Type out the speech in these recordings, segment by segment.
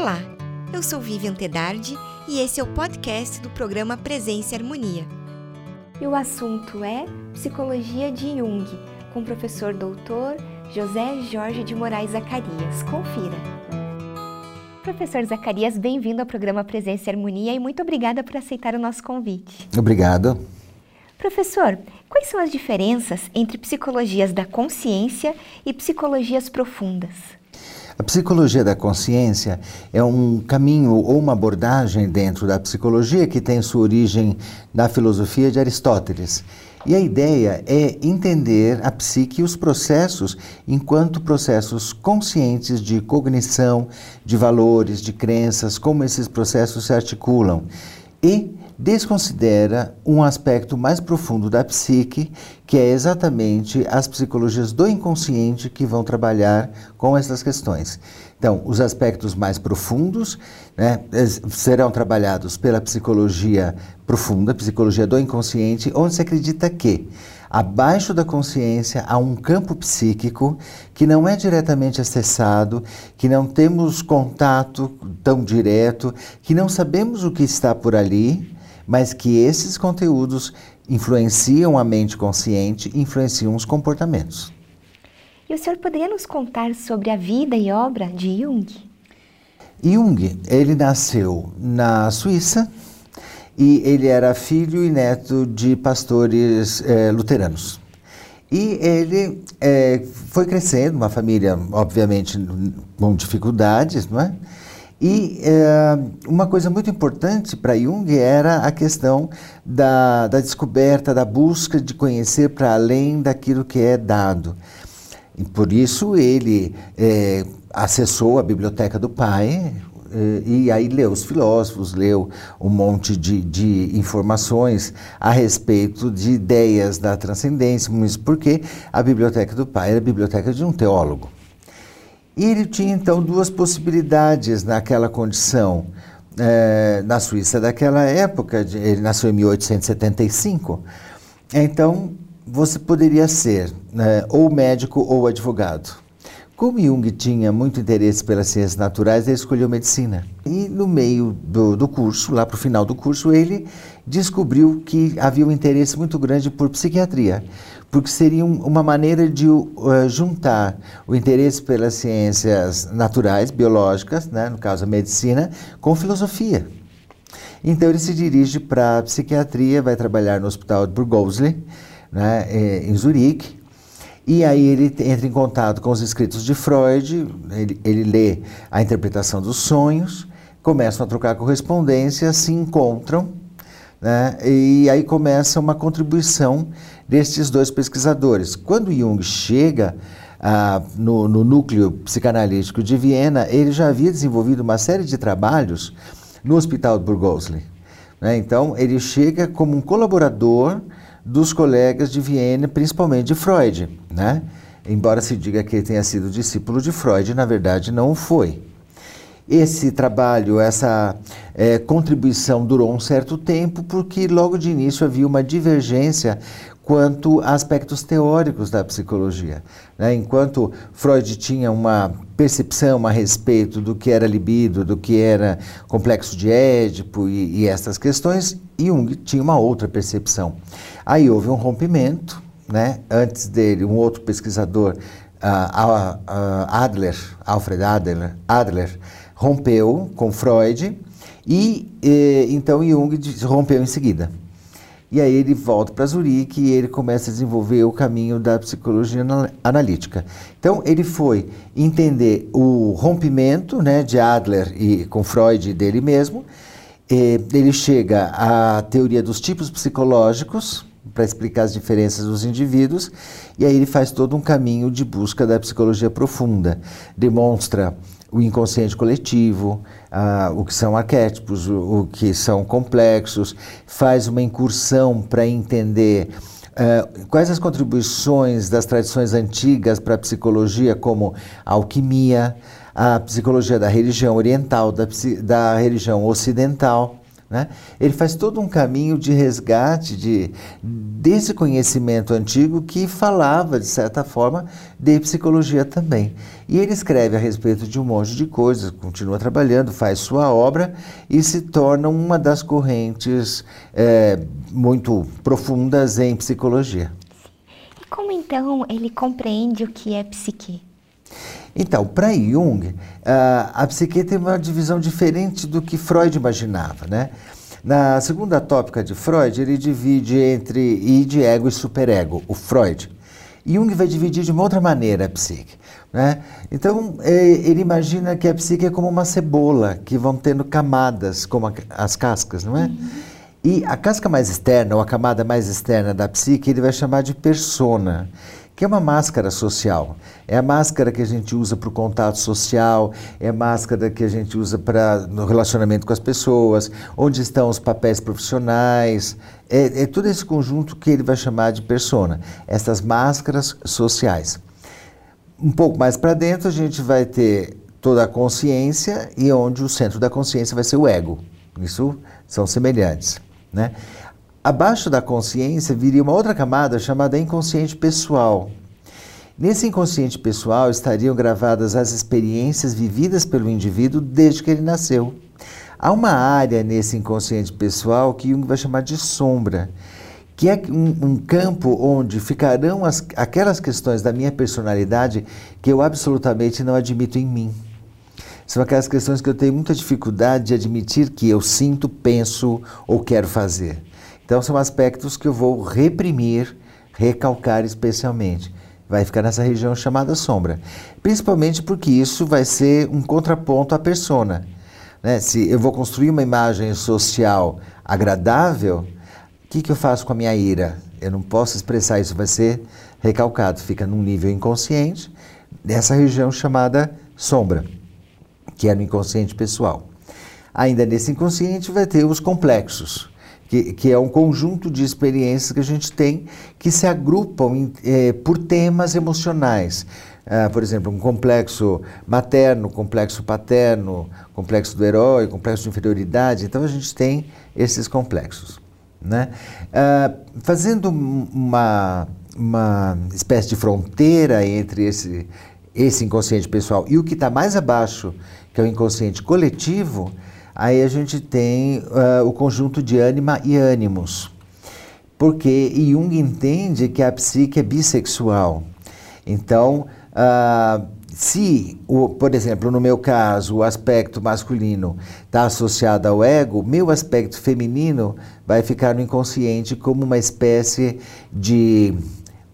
Olá, eu sou Vivian Tedardi e esse é o podcast do programa Presença e Harmonia. E o assunto é Psicologia de Jung, com o professor doutor José Jorge de Moraes Zacarias. Confira. Professor Zacarias, bem-vindo ao programa Presença e Harmonia e muito obrigada por aceitar o nosso convite. Obrigado. Professor, quais são as diferenças entre psicologias da consciência e psicologias profundas? A psicologia da consciência é um caminho ou uma abordagem dentro da psicologia que tem sua origem na filosofia de Aristóteles. E a ideia é entender a psique e os processos enquanto processos conscientes de cognição, de valores, de crenças, como esses processos se articulam. E desconsidera um aspecto mais profundo da psique, que é exatamente as psicologias do inconsciente que vão trabalhar com essas questões. Então, os aspectos mais profundos né, serão trabalhados pela psicologia profunda, psicologia do inconsciente, onde se acredita que abaixo da consciência há um campo psíquico que não é diretamente acessado, que não temos contato tão direto, que não sabemos o que está por ali mas que esses conteúdos influenciam a mente consciente, influenciam os comportamentos. E o senhor poderia nos contar sobre a vida e obra de Jung? Jung, ele nasceu na Suíça e ele era filho e neto de pastores é, luteranos. E ele é, foi crescendo, uma família, obviamente, com dificuldades, não é? E é, uma coisa muito importante para Jung era a questão da, da descoberta, da busca de conhecer para além daquilo que é dado. E por isso ele é, acessou a biblioteca do pai, é, e aí leu os filósofos, leu um monte de, de informações a respeito de ideias da transcendência, porque a biblioteca do pai era a biblioteca de um teólogo. E ele tinha então duas possibilidades naquela condição. É, na Suíça daquela época, ele nasceu em 1875, então você poderia ser né, ou médico ou advogado. Como Jung tinha muito interesse pelas ciências naturais, ele escolheu medicina. E no meio do, do curso, lá para o final do curso, ele descobriu que havia um interesse muito grande por psiquiatria, porque seria um, uma maneira de uh, juntar o interesse pelas ciências naturais, biológicas, né, no caso a medicina, com filosofia. Então ele se dirige para a psiquiatria, vai trabalhar no Hospital de Burgosli, né, eh, em Zurique, e aí ele entra em contato com os escritos de Freud, ele, ele lê a interpretação dos sonhos, começam a trocar correspondência, se encontram, né? e aí começa uma contribuição destes dois pesquisadores. Quando Jung chega ah, no, no, núcleo psicanalítico de Viena, ele já havia desenvolvido uma série de trabalhos no Hospital de Burgosli. Né? Então, ele chega como um colaborador dos colegas de Viena, principalmente de Freud, né? Embora se diga que ele tenha sido discípulo de Freud, na verdade não foi. Esse trabalho, essa é, contribuição durou um certo tempo, porque logo de início havia uma divergência quanto a aspectos teóricos da psicologia. Né? Enquanto Freud tinha uma percepção a respeito do que era libido, do que era complexo de Édipo e, e essas questões, Jung tinha uma outra percepção. Aí houve um rompimento, né? antes dele, um outro pesquisador, uh, uh, Adler, Alfred Adler, Adler, rompeu com Freud e eh, então Jung rompeu em seguida. E aí ele volta para Zurique e ele começa a desenvolver o caminho da psicologia analítica. Então ele foi entender o rompimento né, de Adler e com Freud dele mesmo. ele chega à teoria dos tipos psicológicos para explicar as diferenças dos indivíduos e aí ele faz todo um caminho de busca da psicologia profunda. Demonstra o inconsciente coletivo, o que são arquétipos, o, o, que são complexos, faz uma incursão para entender quais as contribuições das tradições antigas para a psicologia, como a alquimia, a psicologia da religião oriental, da, da religião ocidental, Né? Ele faz todo um caminho de resgate de, desse conhecimento antigo que falava, de certa forma, de psicologia também. E ele escreve a respeito de um monte de coisas, continua trabalhando, faz sua obra e se torna uma das correntes é, muito profundas em psicologia. E como então ele compreende o que é psique? Então, para Jung, a, a psique tem uma divisão diferente do que Freud imaginava, né? Na segunda tópica de Freud, ele divide entre id, ego e superego, o Freud. Jung vai dividir de uma outra maneira a psique. Né? Então, é, ele imagina que a psique é como uma cebola, que vão tendo camadas, como as cascas, não é? Uhum. E a casca mais externa, ou a camada mais externa da psique, ele vai chamar de persona que é uma máscara social. É a máscara que a gente usa para o contato social, é a máscara que a gente usa para no relacionamento com as pessoas, onde estão os papéis profissionais. É, é todo esse conjunto que ele vai chamar de persona, essas máscaras sociais. Um pouco mais para dentro, a gente vai ter toda a consciência e onde o centro da consciência vai ser o ego. Isso são semelhantes. Né? Abaixo da consciência viria uma outra camada chamada inconsciente pessoal. Nesse inconsciente pessoal estariam gravadas as experiências vividas pelo indivíduo desde que ele nasceu. Há uma área nesse inconsciente pessoal que Jung vai chamar de sombra, que é um, um campo onde ficarão as, aquelas questões da minha personalidade que eu absolutamente não admito em mim. São aquelas questões que eu tenho muita dificuldade de admitir que eu sinto, penso ou quero fazer. Então, são aspectos que eu vou reprimir, recalcar especialmente. Vai ficar nessa região chamada sombra. Principalmente porque isso vai ser um contraponto à persona. Né? Se eu vou construir uma imagem social agradável, o que, que eu faço com a minha ira? Eu não posso expressar isso, vai ser recalcado, fica num nível inconsciente, nessa região chamada sombra, que é no inconsciente pessoal. Ainda nesse inconsciente vai ter os complexos que, que é um conjunto de experiências que a gente tem que se agrupam em, é, por temas emocionais. Ah, por exemplo, um complexo materno, complexo paterno, complexo do herói, complexo de inferioridade. Então a gente tem esses complexos. Né? Ah, fazendo uma, uma espécie de fronteira entre esse, esse inconsciente pessoal e o que está mais abaixo, que é o inconsciente coletivo, Aí a gente tem uh, o conjunto de ânima e ânimos. Porque Jung entende que a psique é bissexual. Então, uh, se, o, por exemplo, no meu caso, o aspecto masculino está associado ao ego, meu aspecto feminino vai ficar no inconsciente como uma espécie de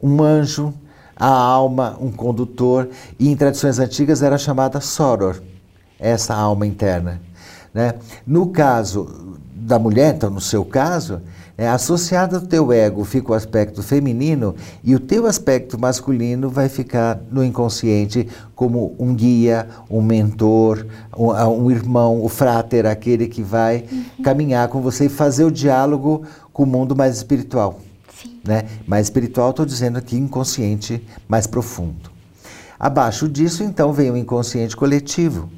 um anjo, a alma, um condutor, e em tradições antigas era chamada soror, essa alma interna. Né? No caso da mulher, então no seu caso, é, associado ao teu ego fica o aspecto feminino e o teu aspecto masculino vai ficar no inconsciente como um guia, um mentor, um, um irmão, o fráter, aquele que vai uhum. caminhar com você e fazer o diálogo com o mundo mais espiritual. Sim. Né? Mais espiritual, estou dizendo aqui inconsciente mais profundo. Abaixo disso, então, vem o inconsciente coletivo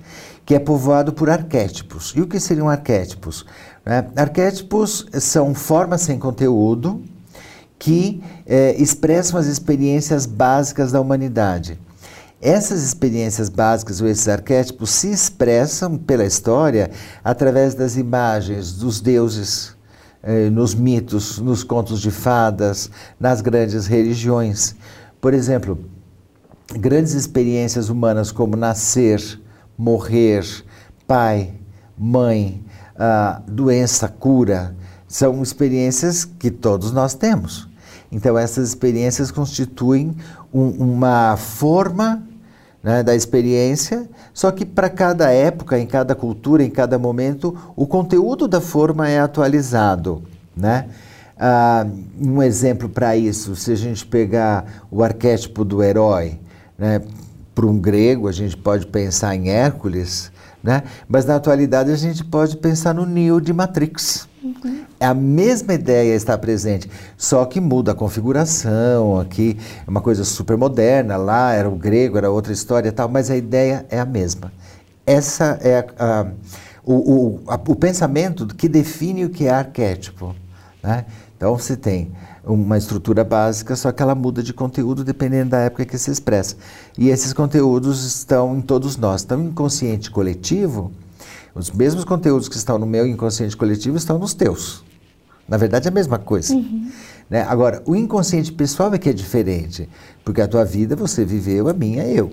que é povoado por arquétipos. E o que seriam arquétipos? Né? Arquétipos são formas sem conteúdo que é, expressam as experiências básicas da humanidade. Essas experiências básicas ou esses arquétipos se expressam pela história através das imagens dos deuses, eh, nos mitos, nos contos de fadas, nas grandes religiões. Por exemplo, grandes experiências humanas como nascer, morrer, pai, mãe, uh, doença, cura, são experiências que todos nós temos. Então, essas experiências constituem um, uma forma né, da experiência, só que para cada época, em cada cultura, em cada momento, o conteúdo da forma é atualizado. Né? Uh, um exemplo para isso, se a gente pegar o arquétipo do herói, né, para um grego, a gente pode pensar em Hércules, né? mas na atualidade a gente pode pensar no Neo de Matrix. Uhum. A mesma ideia está presente, só que muda a configuração. Aqui é uma coisa super moderna, lá era o grego, era outra história tal, mas a ideia é a mesma. Essa é a, a, o, o, a, o pensamento que define o que é arquétipo. Né? Então você tem uma estrutura básica, só que ela muda de conteúdo dependendo da época que se expressa. E esses conteúdos estão em todos nós. Então, inconsciente coletivo, os mesmos conteúdos que estão no meu inconsciente coletivo estão nos teus. Na verdade, é a mesma coisa. Uhum. Né? Agora, o inconsciente pessoal é que é diferente, porque a tua vida você viveu, a minha eu.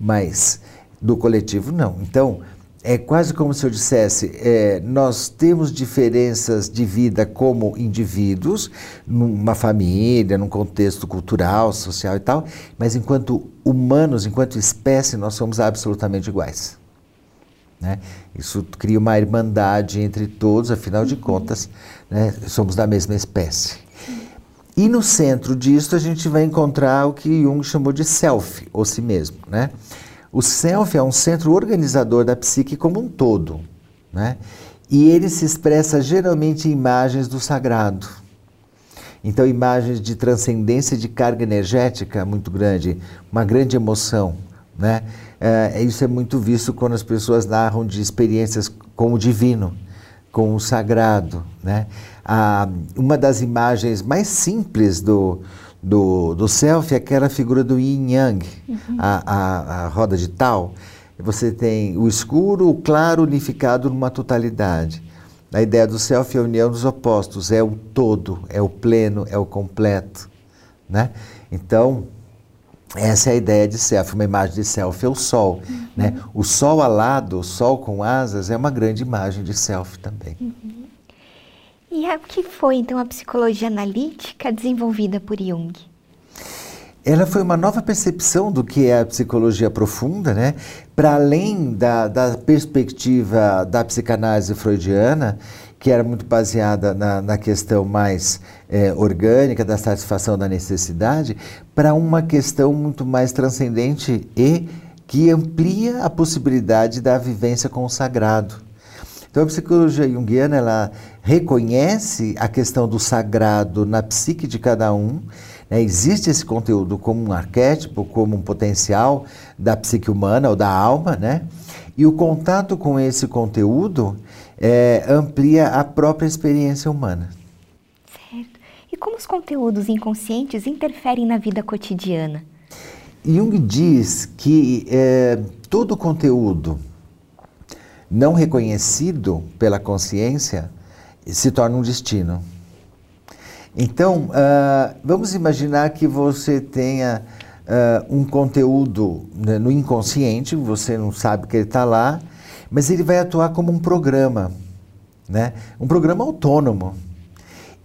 Mas do coletivo, não. Então, é quase como se eu dissesse: é, nós temos diferenças de vida como indivíduos, numa família, num contexto cultural, social e tal, mas enquanto humanos, enquanto espécie, nós somos absolutamente iguais. Né? Isso cria uma irmandade entre todos, afinal de contas, né, somos da mesma espécie. E no centro disso a gente vai encontrar o que Jung chamou de self, ou si mesmo. Né? O self é um centro organizador da psique como um todo. Né? E ele se expressa geralmente em imagens do sagrado. Então, imagens de transcendência de carga energética muito grande, uma grande emoção. Né? É, isso é muito visto quando as pessoas narram de experiências com o divino, com o sagrado. Né? Ah, uma das imagens mais simples do, do, do self é aquela figura do yin yang, uhum. a, a, a roda de tal. Você tem o escuro, o claro unificado numa totalidade. A ideia do self é a união dos opostos, é o todo, é o pleno, é o completo. Né? Então, essa é a ideia de self, uma imagem de self é o sol. Uhum. Né? O sol alado, o sol com asas, é uma grande imagem de self também. Uhum. E o que foi então a psicologia analítica desenvolvida por Jung? Ela foi uma nova percepção do que é a psicologia profunda, né? Para além da, da perspectiva da psicanálise freudiana, que era muito baseada na, na questão mais é, orgânica da satisfação da necessidade, para uma questão muito mais transcendente e que amplia a possibilidade da vivência com o sagrado. Então a psicologia junguiana ela reconhece a questão do sagrado na psique de cada um. Né? Existe esse conteúdo como um arquétipo, como um potencial da psique humana ou da alma, né? E o contato com esse conteúdo é, amplia a própria experiência humana. Certo. E como os conteúdos inconscientes interferem na vida cotidiana? Jung diz que é, todo conteúdo não reconhecido pela consciência se torna um destino. Então, uh, vamos imaginar que você tenha uh, um conteúdo né, no inconsciente, você não sabe que ele está lá, mas ele vai atuar como um programa, né? um programa autônomo.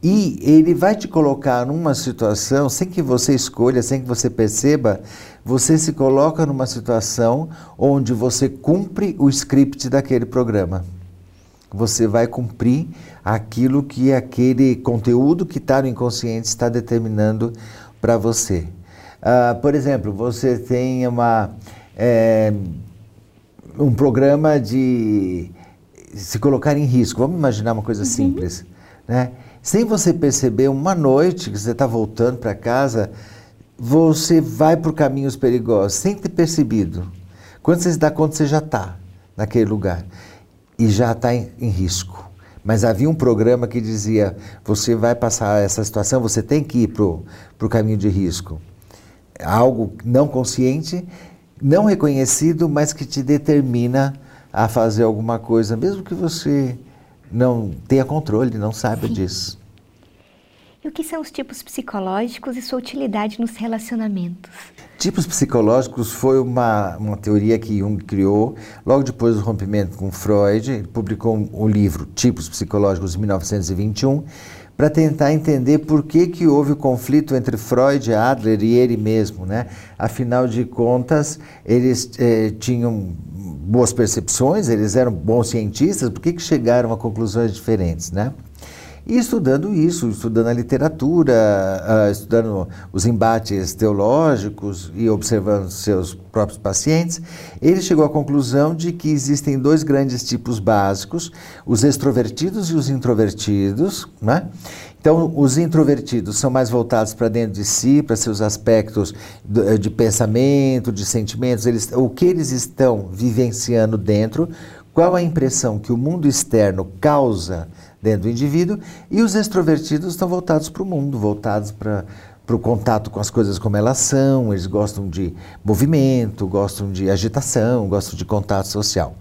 E ele vai te colocar numa situação, sem que você escolha, sem que você perceba, você se coloca numa situação onde você cumpre o script daquele programa. Você vai cumprir aquilo que aquele conteúdo que está no inconsciente está determinando para você. Uh, por exemplo, você tem uma. É, um programa de se colocar em risco. Vamos imaginar uma coisa uhum. simples, né? Sem você perceber, uma noite que você está voltando para casa, você vai por caminhos perigosos, sem ter percebido. Quando você se dá conta, você já está naquele lugar e já está em, em risco. Mas havia um programa que dizia: você vai passar essa situação, você tem que ir para o caminho de risco. Algo não consciente não reconhecido, mas que te determina a fazer alguma coisa, mesmo que você não tenha controle, não saiba Sim. disso. E o que são os tipos psicológicos e sua utilidade nos relacionamentos? Tipos psicológicos foi uma, uma teoria que Jung criou logo depois do rompimento com Freud. Ele publicou um, um livro, Tipos Psicológicos, em 1921, para tentar entender por que, que houve o conflito entre Freud, Adler e ele mesmo. Né? Afinal de contas, eles eh, tinham boas percepções, eles eram bons cientistas, por que, que chegaram a conclusões diferentes? Né? E estudando isso, estudando a literatura, uh, estudando os embates teológicos e observando seus próprios pacientes, ele chegou à conclusão de que existem dois grandes tipos básicos, os extrovertidos e os introvertidos. Né? Então, os introvertidos são mais voltados para dentro de si, para seus aspectos de pensamento, de sentimentos, eles, o que eles estão vivenciando dentro qual a impressão que o mundo externo causa dentro do indivíduo, e os extrovertidos estão voltados para o mundo, voltados para para o contato com as coisas como elas são, eles gostam de movimento, gostam de agitação, gostam de contato social.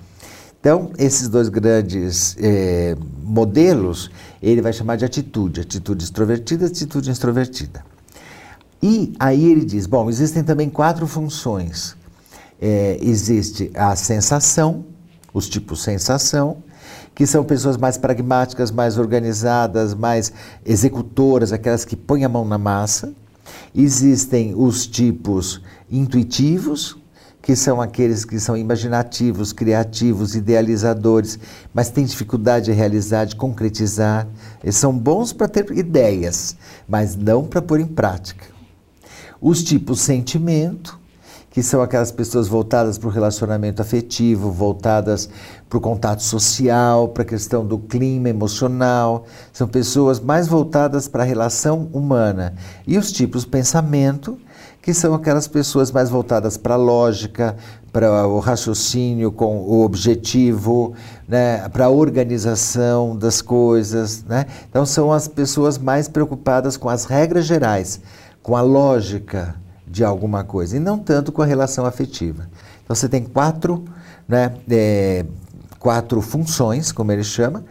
Então, esses dois grandes eh, modelos, ele vai chamar de atitude, atitude extrovertida, atitude extrovertida. E aí ele diz, bom, existem também quatro funções. É, existe a sensação, os tipos sensação, que são pessoas mais pragmáticas, mais organizadas, mais executoras, aquelas que põem a mão na massa. Existem os tipos intuitivos, que são aqueles que são imaginativos, criativos, idealizadores, mas têm dificuldade de realizar, de concretizar. Eles são bons para ter ideias, mas não para pôr em prática. Os tipos sentimento, que são aquelas pessoas voltadas para o relacionamento afetivo, voltadas para o contato social, para a questão do clima emocional, são pessoas mais voltadas para a relação humana. E os tipos pensamento, que são aquelas pessoas mais voltadas para a lógica, para o raciocínio com o objetivo, né, para a organização das coisas. Né? Então, são as pessoas mais preocupadas com as regras gerais, com a lógica de alguma coisa, e não tanto com a relação afetiva. Então você tem quatro, né, é, quatro funções, como ele chama,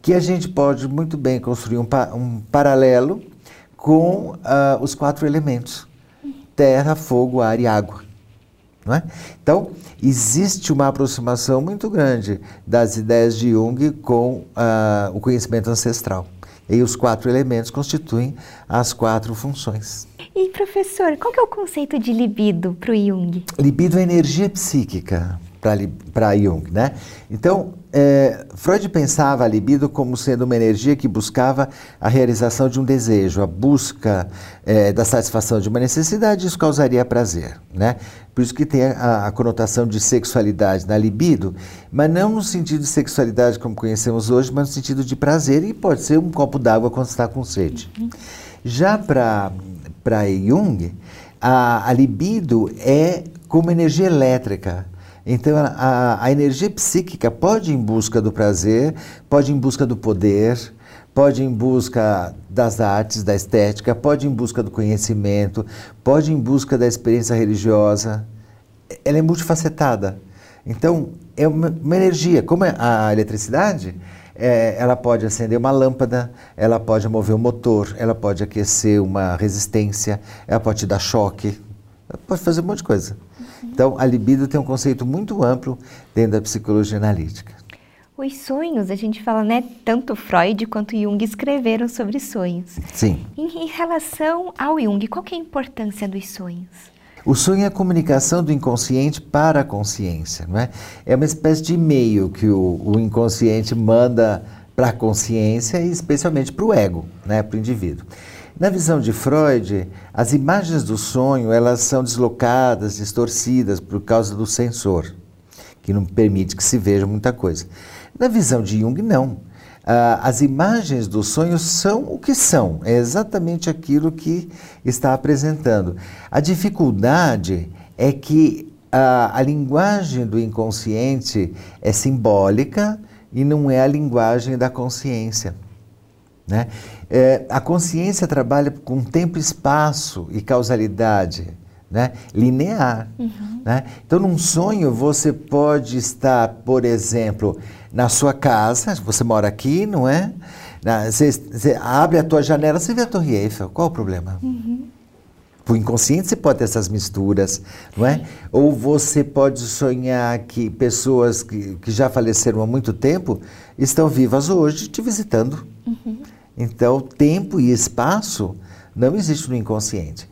que a gente pode muito bem construir um, pa um paralelo com uh, os quatro elementos: terra, fogo, ar e água. É? Então, existe uma aproximação muito grande das ideias de Jung com uh, o conhecimento ancestral. E os quatro elementos constituem as quatro funções. E professor, qual que é o conceito de libido para o Jung? Libido é energia psíquica para Jung, né? Então, é, Freud pensava a libido como sendo uma energia que buscava a realização de um desejo, a busca é, da satisfação de uma necessidade, isso causaria prazer, né? Por isso que tem a, a, conotação de sexualidade na libido, mas não no sentido de sexualidade como conhecemos hoje, mas no sentido de prazer, e pode ser um copo d'água quando está com sede. Uhum. Já para Jung, a, a libido é como energia elétrica, então, a, a, energia psíquica pode ir em busca do prazer, pode ir em busca do poder, pode ir em busca das artes, da estética, pode ir em busca do conhecimento, pode ir em busca da experiência religiosa. Ela é multifacetada. Então, é uma, uma energia. Como é a eletricidade, é, ela pode acender uma lâmpada, ela pode mover um motor, ela pode aquecer uma resistência, ela pode te dar choque, ela pode fazer um monte de coisa. Então, a libido tem um conceito muito amplo dentro da psicologia analítica. Os sonhos, a gente fala, né? Tanto Freud quanto Jung escreveram sobre sonhos. Sim. Em, em relação ao Jung, qual é a importância dos sonhos? O sonho é a comunicação do inconsciente para a consciência, não é? É uma espécie de e-mail que o, o inconsciente manda para a consciência e especialmente para o ego, né? Para o indivíduo. Na visão de Freud, as imagens do sonho elas são deslocadas, distorcidas por causa do sensor, que não permite que se veja muita coisa. Na visão de Jung, não. Ah, as imagens do sonho são o que são, é exatamente aquilo que está apresentando. A dificuldade é que a, a linguagem do inconsciente é simbólica e não é a linguagem da consciência. Né? É, a consciência trabalha com tempo, espaço e causalidade né? linear. Uhum. Né? Então, num sonho, você pode estar, por exemplo, na sua casa, você mora aqui, não é? Você, você abre a tua janela, você vê a Torre Eiffel, qual o problema? Uhum. O inconsciente você pode ter essas misturas, não é? Ou você pode sonhar que pessoas que, que já faleceram há muito tempo estão vivas hoje te visitando. Então, tempo e espaço não existe no inconsciente.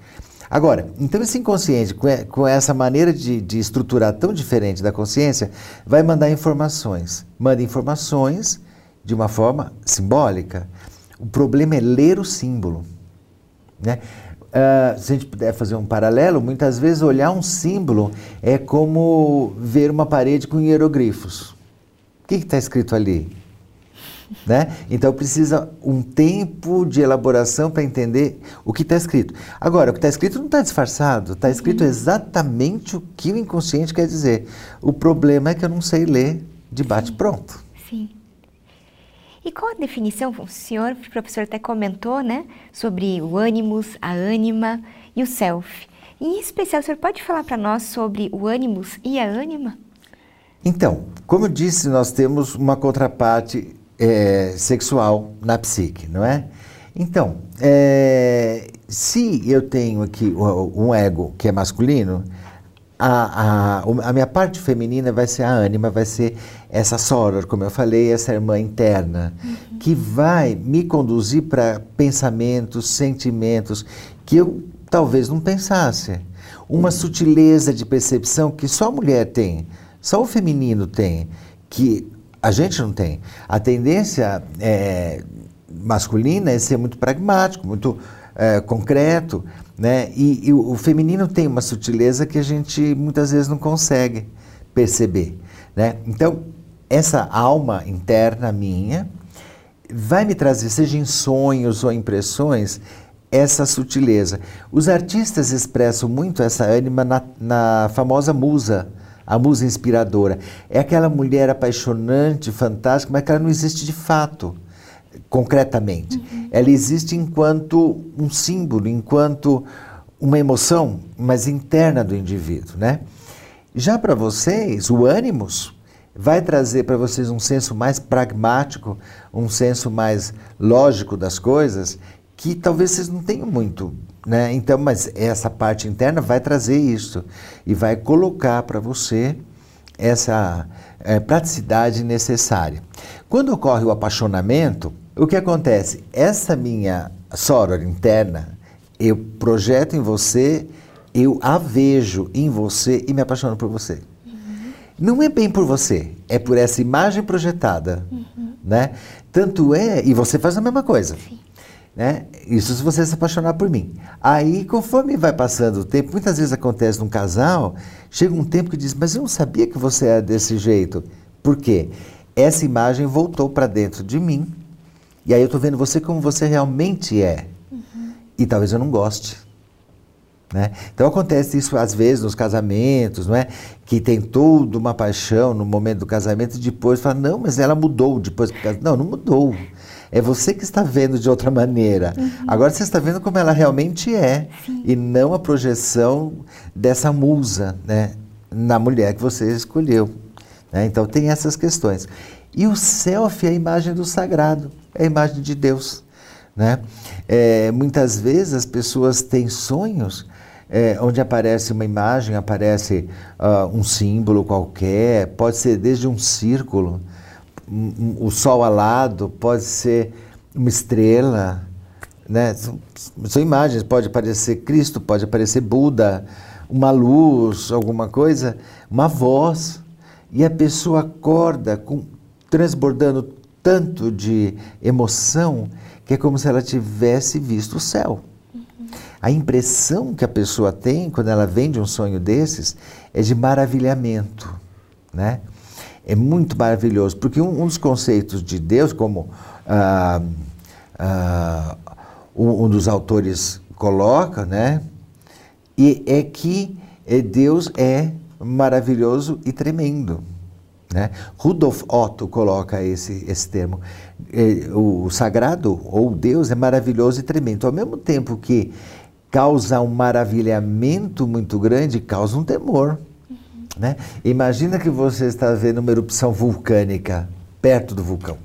Agora, então esse inconsciente, com essa maneira de, de estruturar tão diferente da consciência, vai mandar informações. Manda informações de uma forma simbólica. O problema é ler o símbolo. Né? Uh, se a gente puder fazer um paralelo, muitas vezes olhar um símbolo é como ver uma parede com hieroglifos. O que está escrito ali? Né? Então precisa um tempo de elaboração para entender o que está escrito. Agora, o que está escrito não está disfarçado, está escrito uhum. exatamente o que o inconsciente quer dizer. O problema é que eu não sei ler de bate-pronto. Sim. E qual a definição? O senhor, o professor até comentou, né, sobre o ânimos, a ânima e o self. Em especial, o senhor pode falar para nós sobre o ânimos e a ânima? Então, como eu disse, nós temos uma contraparte é, sexual na psique, não é? Então, é, se eu tenho aqui um ego que é masculino, a, a, a, minha parte feminina vai ser a ânima, vai ser essa soror, como eu falei, essa irmã interna, uhum. que vai me conduzir para pensamentos, sentimentos que eu talvez não pensasse. Uma sutileza de percepção que só a mulher tem, só o feminino tem, que a gente não tem. A tendência é, masculina é ser muito pragmático, muito é, concreto. Né? E, e o, feminino tem uma sutileza que a gente muitas vezes não consegue perceber. Né? Então, essa alma interna minha vai me trazer, seja em sonhos ou impressões, essa sutileza. Os artistas expressam muito essa ânima na, na famosa musa, a musa inspiradora. É aquela mulher apaixonante, fantástica, mas que ela não existe de fato concretamente. Uhum. Ela existe enquanto um símbolo, enquanto uma emoção, mas interna do indivíduo, né? Já para vocês, o ânimos vai trazer para vocês um senso mais pragmático, um senso mais lógico das coisas, que talvez vocês não tenham muito, né? Então, mas essa parte interna vai trazer isso e vai colocar para você essa é, praticidade necessária. Quando ocorre o apaixonamento, o que acontece? Essa minha soror interna, eu projeto em você, eu a vejo em você e me apaixono por você. Uhum. Não é bem por você, é por essa imagem projetada, uhum. né? Tanto é, e você faz a mesma coisa. Sim. Né? Isso se você se apaixonar por mim. Aí, conforme vai passando o tempo, muitas vezes acontece num casal, chega um tempo que diz, mas eu não sabia que você era desse jeito. Por quê? Essa imagem voltou para dentro de mim e aí eu estou vendo você como você realmente é. Uhum. E talvez eu não goste. Né? Então acontece isso às vezes nos casamentos, não é? Que tem toda uma paixão no momento do casamento e depois fala, não, mas ela mudou depois. Não, não mudou. É você que está vendo de outra maneira. Uhum. Agora você está vendo como ela realmente é Sim. e não a projeção dessa musa, né? Na mulher que você escolheu. Né? Então tem essas questões. E o self é a imagem do sagrado é a imagem de Deus. Né? É, muitas vezes as pessoas têm sonhos é, onde aparece uma imagem, aparece uh, um símbolo qualquer, pode ser desde um círculo, o sol alado, pode ser uma estrela, né? São, são, imagens, pode aparecer Cristo, pode aparecer Buda, uma luz, alguma coisa, uma voz, e a pessoa acorda com, transbordando tanto de emoção que é como se ela tivesse visto o céu. Uhum. A impressão que a pessoa tem quando ela vem de um sonho desses é de maravilhamento, né? É muito maravilhoso, porque um, um dos conceitos de Deus, como ah, ah, um, um, dos autores coloca, né? E é que é, Deus é maravilhoso e tremendo. Né? Rudolf Otto coloca esse, esse termo. É, o sagrado ou Deus é maravilhoso e tremendo. Ao mesmo tempo que causa um maravilhamento muito grande, causa um temor. Né? Imagina que você está vendo uma erupção vulcânica perto do vulcão.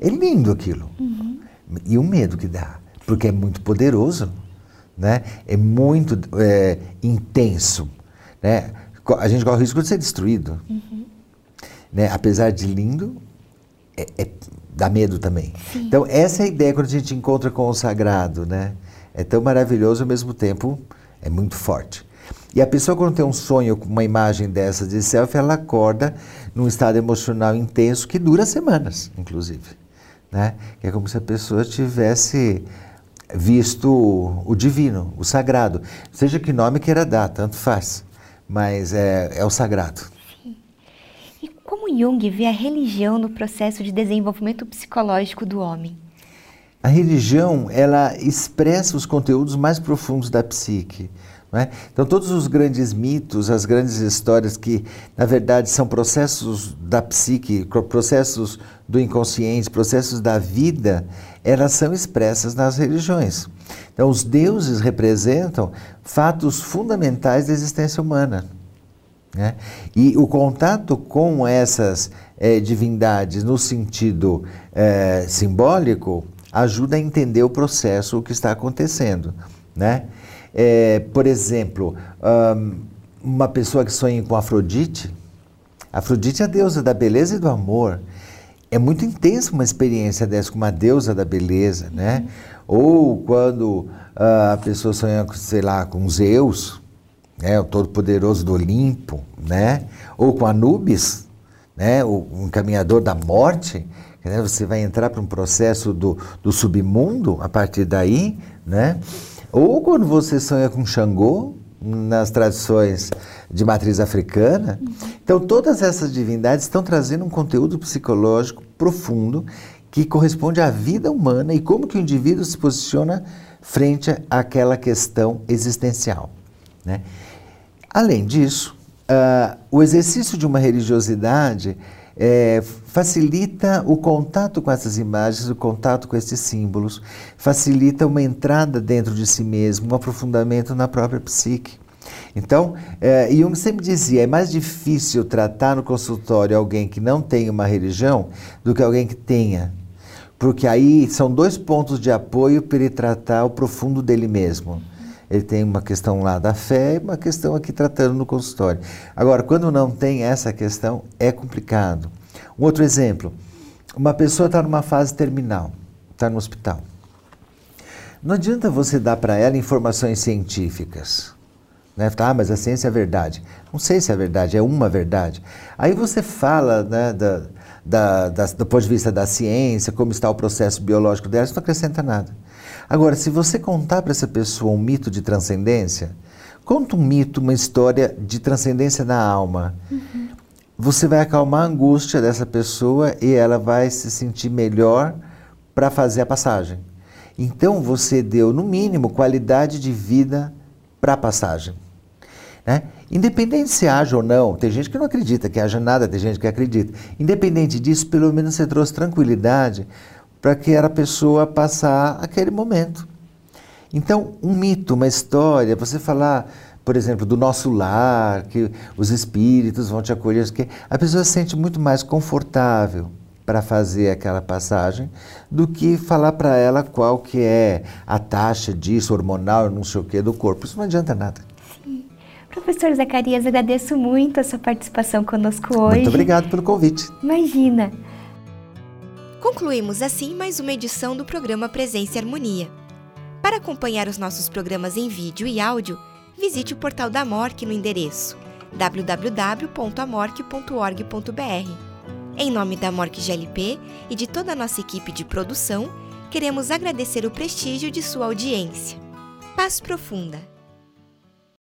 É lindo aquilo. Uhum. E o medo que dá, porque é muito poderoso, né? é muito é, intenso. Né? A gente corre o risco de ser destruído. Uhum né? apesar de lindo, é, é, dá medo também. Sim. Então, essa é a ideia quando a gente encontra com o sagrado. Né? É tão maravilhoso, ao mesmo tempo, é muito forte. E a pessoa, quando tem um sonho com uma imagem dessa de selfie, ela acorda num estado emocional intenso que dura semanas, inclusive. Né? É como se a pessoa tivesse visto o divino, o sagrado. Seja que nome queira dar, tanto faz. Mas é, é o sagrado. Como Jung vê a religião no processo de desenvolvimento psicológico do homem? A religião, ela expressa os conteúdos mais profundos da psique, É? Então, todos os grandes mitos, as grandes histórias que, na verdade, são processos da psique, processos do inconsciente, processos da vida, elas são expressas nas religiões. Então, os deuses representam fatos fundamentais da existência humana. Né? E o contato com essas é, divindades no sentido é, simbólico ajuda a entender o processo, o que está acontecendo. Né? É, por exemplo, um, uma pessoa que sonha com Afrodite, Afrodite é a deusa da beleza e do amor. É muito intensa uma experiência dessa com uma deusa da beleza, né? Ou quando uh, a pessoa sonha, sei lá, com Zeus, né? o todo-poderoso do Olimpo, né? Ou com Anubis, né? o, o encaminhador da morte, né? você vai entrar para um processo do, do submundo a partir daí, né? Ou quando você sonha com Xangô, nas tradições de matriz africana. Então, todas essas divindades estão trazendo um conteúdo psicológico profundo que corresponde à vida humana e como que o indivíduo se posiciona frente àquela questão existencial. Né? Além disso, uh, o exercício de uma religiosidade é, facilita o contato com essas imagens, o contato com esses símbolos, facilita uma entrada dentro de si mesmo, um aprofundamento na própria psique. Então, é, Jung sempre dizia: é mais difícil tratar no consultório alguém que não tem uma religião do que alguém que tenha. Porque aí são dois pontos de apoio para ele tratar o profundo dele mesmo. Ele tem uma questão lá da fé e uma questão aqui tratando no consultório. Agora, quando não tem essa questão, é complicado. Um outro exemplo: uma pessoa está numa fase terminal, está no hospital. Não adianta você dar para ela informações científicas. Né? Ah, mas a ciência é verdade. Não sei se é verdade, é uma verdade. Aí você fala né, da, da, da, do ponto de vista da ciência, como está o processo biológico dela, isso não acrescenta nada. Agora, se você contar para essa pessoa um mito de transcendência, conta um mito, uma história de transcendência na alma. Uhum. Você vai acalmar a angústia dessa pessoa e ela vai se sentir melhor para fazer a passagem. Então você deu, no mínimo, qualidade de vida para a passagem. Né? Independente se haja ou não, tem gente que não acredita que haja nada, tem gente que acredita. Independente disso, pelo menos você trouxe tranquilidade para que a pessoa passar aquele momento. Então, um mito, uma história, você falar, por exemplo, do nosso lar, que os espíritos vão te acolher, que a pessoa se sente muito mais confortável para fazer aquela passagem do que falar para ela qual que é a taxa disso, hormonal, não sei o que, do corpo. Isso não adianta nada. Sim. Professor Zacarias, agradeço muito a sua participação conosco hoje. Muito obrigado pelo convite. Imagina. Concluímos assim mais uma edição do programa Presença e Harmonia. Para acompanhar os nossos programas em vídeo e áudio, visite o portal da MORC no endereço www.amorque.org.br. Em nome da MORC GLP e de toda a nossa equipe de produção, queremos agradecer o prestígio de sua audiência. Paz profunda!